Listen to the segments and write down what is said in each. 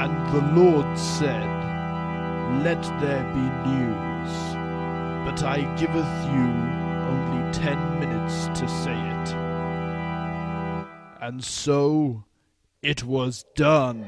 And the Lord said, Let there be news, but I giveth you only ten minutes to say it. And so it was done.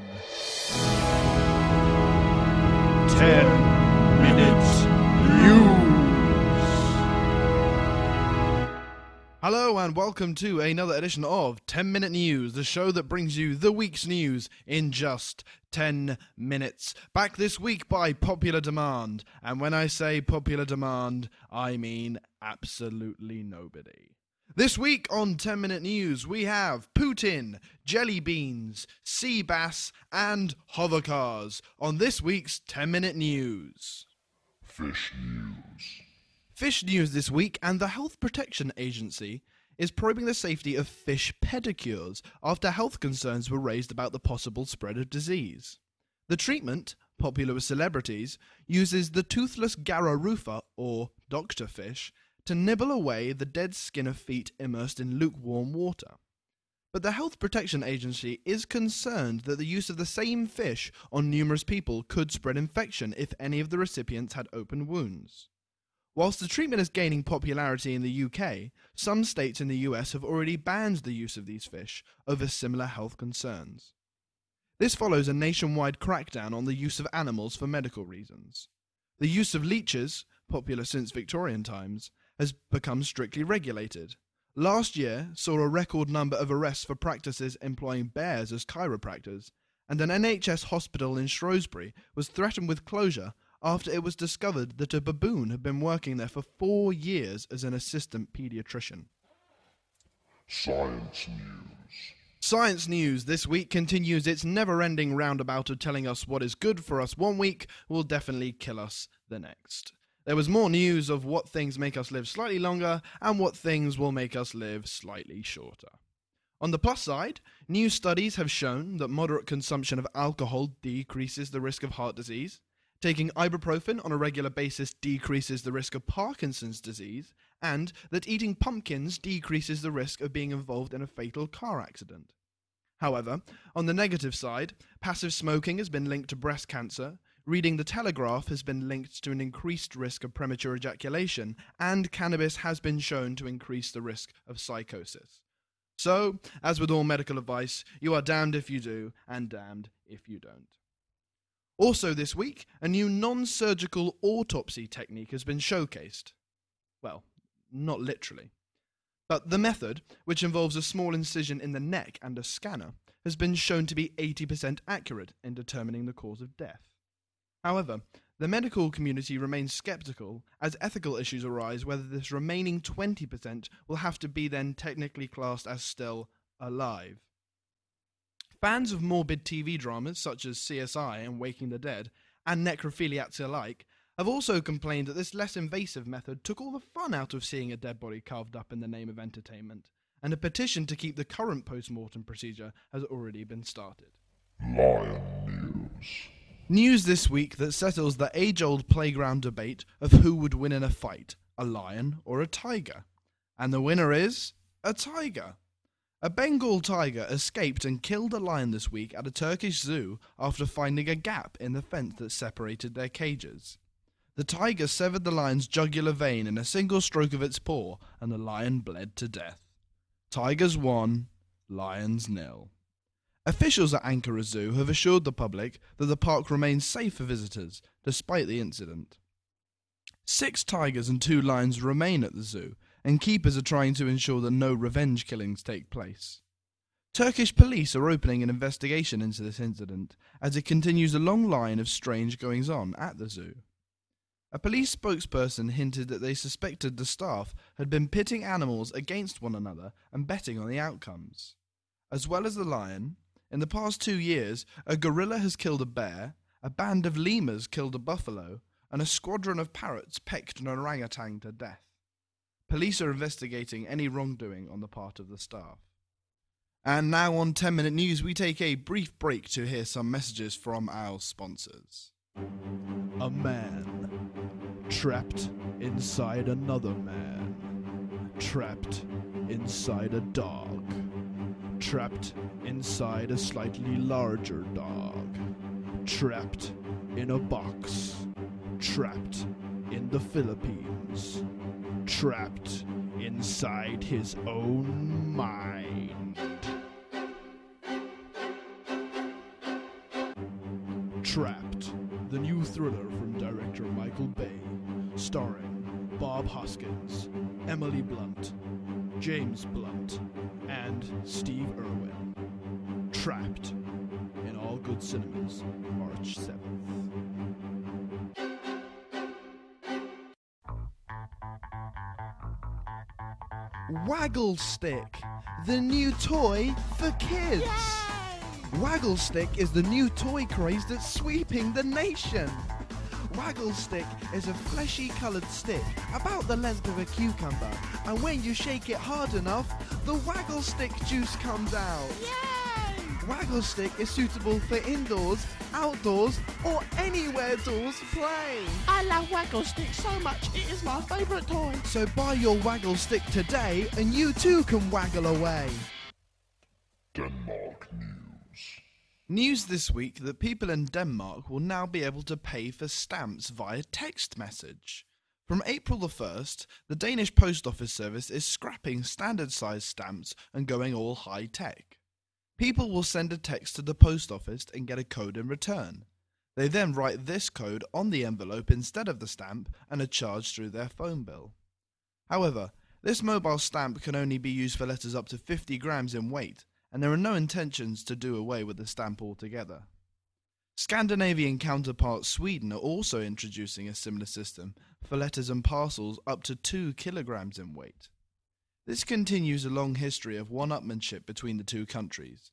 Hello and welcome to another edition of 10 Minute News, the show that brings you the week's news in just 10 minutes. Back this week by popular demand. And when I say popular demand, I mean absolutely nobody. This week on 10 Minute News, we have Putin, jelly beans, sea bass, and hovercars on this week's 10 Minute News. Fish News. Fish news this week, and the Health Protection Agency is probing the safety of fish pedicures after health concerns were raised about the possible spread of disease. The treatment, popular with celebrities, uses the toothless Garra rufa, or doctor fish, to nibble away the dead skin of feet immersed in lukewarm water. But the Health Protection Agency is concerned that the use of the same fish on numerous people could spread infection if any of the recipients had open wounds. Whilst the treatment is gaining popularity in the UK, some states in the US have already banned the use of these fish over similar health concerns. This follows a nationwide crackdown on the use of animals for medical reasons. The use of leeches, popular since Victorian times, has become strictly regulated. Last year saw a record number of arrests for practices employing bears as chiropractors, and an NHS hospital in Shrewsbury was threatened with closure after it was discovered that a baboon had been working there for four years as an assistant paediatrician. Science News. Science News this week continues its never ending roundabout of telling us what is good for us one week will definitely kill us the next. There was more news of what things make us live slightly longer and what things will make us live slightly shorter. On the plus side, new studies have shown that moderate consumption of alcohol decreases the risk of heart disease, Taking ibuprofen on a regular basis decreases the risk of Parkinson's disease, and that eating pumpkins decreases the risk of being involved in a fatal car accident. However, on the negative side, passive smoking has been linked to breast cancer, reading the Telegraph has been linked to an increased risk of premature ejaculation, and cannabis has been shown to increase the risk of psychosis. So, as with all medical advice, you are damned if you do, and damned if you don't. Also, this week, a new non surgical autopsy technique has been showcased. Well, not literally. But the method, which involves a small incision in the neck and a scanner, has been shown to be 80% accurate in determining the cause of death. However, the medical community remains skeptical as ethical issues arise whether this remaining 20% will have to be then technically classed as still alive. Fans of morbid TV dramas such as CSI and Waking the Dead, and necrophiliacs alike, have also complained that this less invasive method took all the fun out of seeing a dead body carved up in the name of entertainment, and a petition to keep the current post mortem procedure has already been started. Lion News. News this week that settles the age old playground debate of who would win in a fight, a lion or a tiger. And the winner is a tiger. A Bengal tiger escaped and killed a lion this week at a Turkish zoo after finding a gap in the fence that separated their cages. The tiger severed the lion's jugular vein in a single stroke of its paw, and the lion bled to death. Tigers won, lions nil. Officials at Ankara Zoo have assured the public that the park remains safe for visitors, despite the incident. Six tigers and two lions remain at the zoo, and keepers are trying to ensure that no revenge killings take place. Turkish police are opening an investigation into this incident as it continues a long line of strange goings on at the zoo. A police spokesperson hinted that they suspected the staff had been pitting animals against one another and betting on the outcomes. As well as the lion, in the past two years, a gorilla has killed a bear, a band of lemurs killed a buffalo, and a squadron of parrots pecked an orangutan to death. Police are investigating any wrongdoing on the part of the staff. And now on 10 Minute News, we take a brief break to hear some messages from our sponsors. A man trapped inside another man, trapped inside a dog, trapped inside a slightly larger dog, Trapped in a box. Trapped in the Philippines. Trapped inside his own mind. Trapped, the new thriller from director Michael Bay, starring Bob Hoskins, Emily Blunt, James Blunt, and Steve Irwin. Trapped in all good cinemas, March 7th. Waggle Stick, the new toy for kids. Waggle Stick is the new toy craze that's sweeping the nation. Waggle Stick is a fleshy coloured stick about the length of a cucumber, and when you shake it hard enough, the Waggle Stick juice comes out. Waggle Stick is suitable for indoors, outdoors, or anywhere doors play. I love Waggle Stick so much, it is my favourite toy. So buy your Waggle Stick today, and you too can waggle away. Denmark News. News this week that people in Denmark will now be able to pay for stamps via text message. From April the 1st, the Danish Post Office Service is scrapping standard sized stamps and going all high tech. People will send a text to the post office and get a code in return. They then write this code on the envelope instead of the stamp and are charged through their phone bill. However, this mobile stamp can only be used for letters up to 50 grams in weight, and there are no intentions to do away with the stamp altogether. Scandinavian counterpart Sweden are also introducing a similar system for letters and parcels up to 2 kilograms in weight. This continues a long history of one upmanship between the two countries.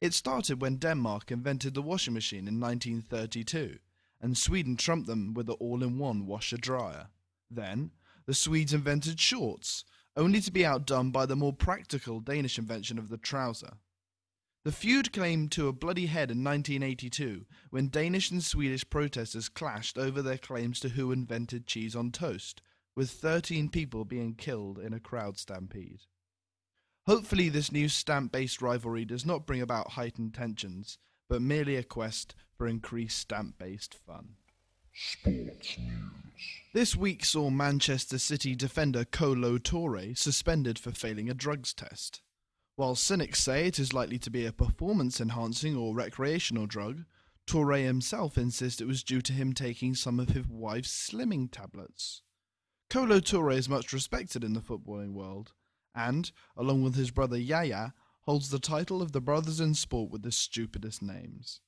It started when Denmark invented the washing machine in 1932, and Sweden trumped them with the all in one washer dryer. Then, the Swedes invented shorts, only to be outdone by the more practical Danish invention of the trouser. The feud came to a bloody head in 1982 when Danish and Swedish protesters clashed over their claims to who invented cheese on toast, with 13 people being killed in a crowd stampede. Hopefully, this new stamp based rivalry does not bring about heightened tensions, but merely a quest for increased stamp based fun. Sports News. This week saw Manchester City defender Kolo Touré suspended for failing a drugs test. While cynics say it is likely to be a performance enhancing or recreational drug, Touré himself insists it was due to him taking some of his wife's slimming tablets. Kolo Touré is much respected in the footballing world, and, along with his brother Yaya, holds the title of the brothers in sport with the stupidest names.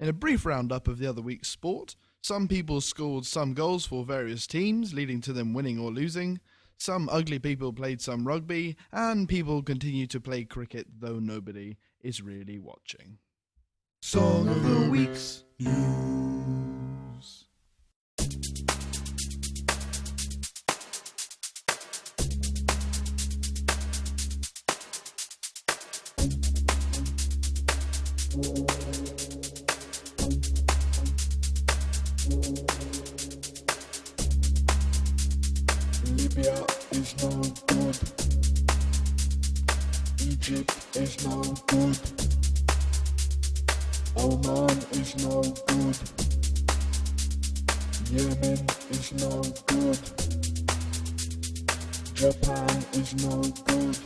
In a brief roundup of the other week's sport, some people scored some goals for various teams, leading to them winning or losing. Some ugly people played some rugby, and people continue to play cricket, though nobody is really watching. Song of the Week's. Libya is no good. Egypt is no good. Oman is no good. Yemen is no good. Japan is no good.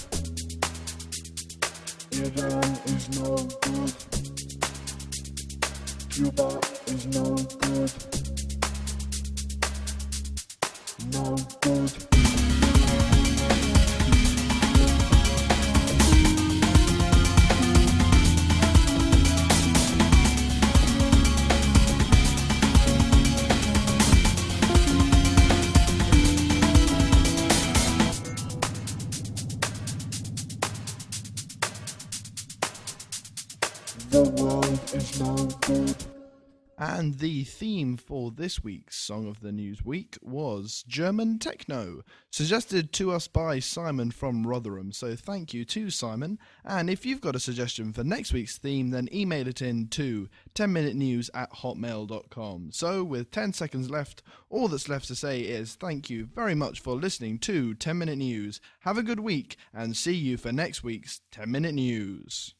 Iran is no good. Cuba is no good. No good. And the theme for this week's Song of the News Week was German Techno, suggested to us by Simon from Rotherham. So thank you to Simon. And if you've got a suggestion for next week's theme, then email it in to 10minutenews at hotmail.com. So with 10 seconds left, all that's left to say is thank you very much for listening to 10 Minute News. Have a good week and see you for next week's 10 Minute News.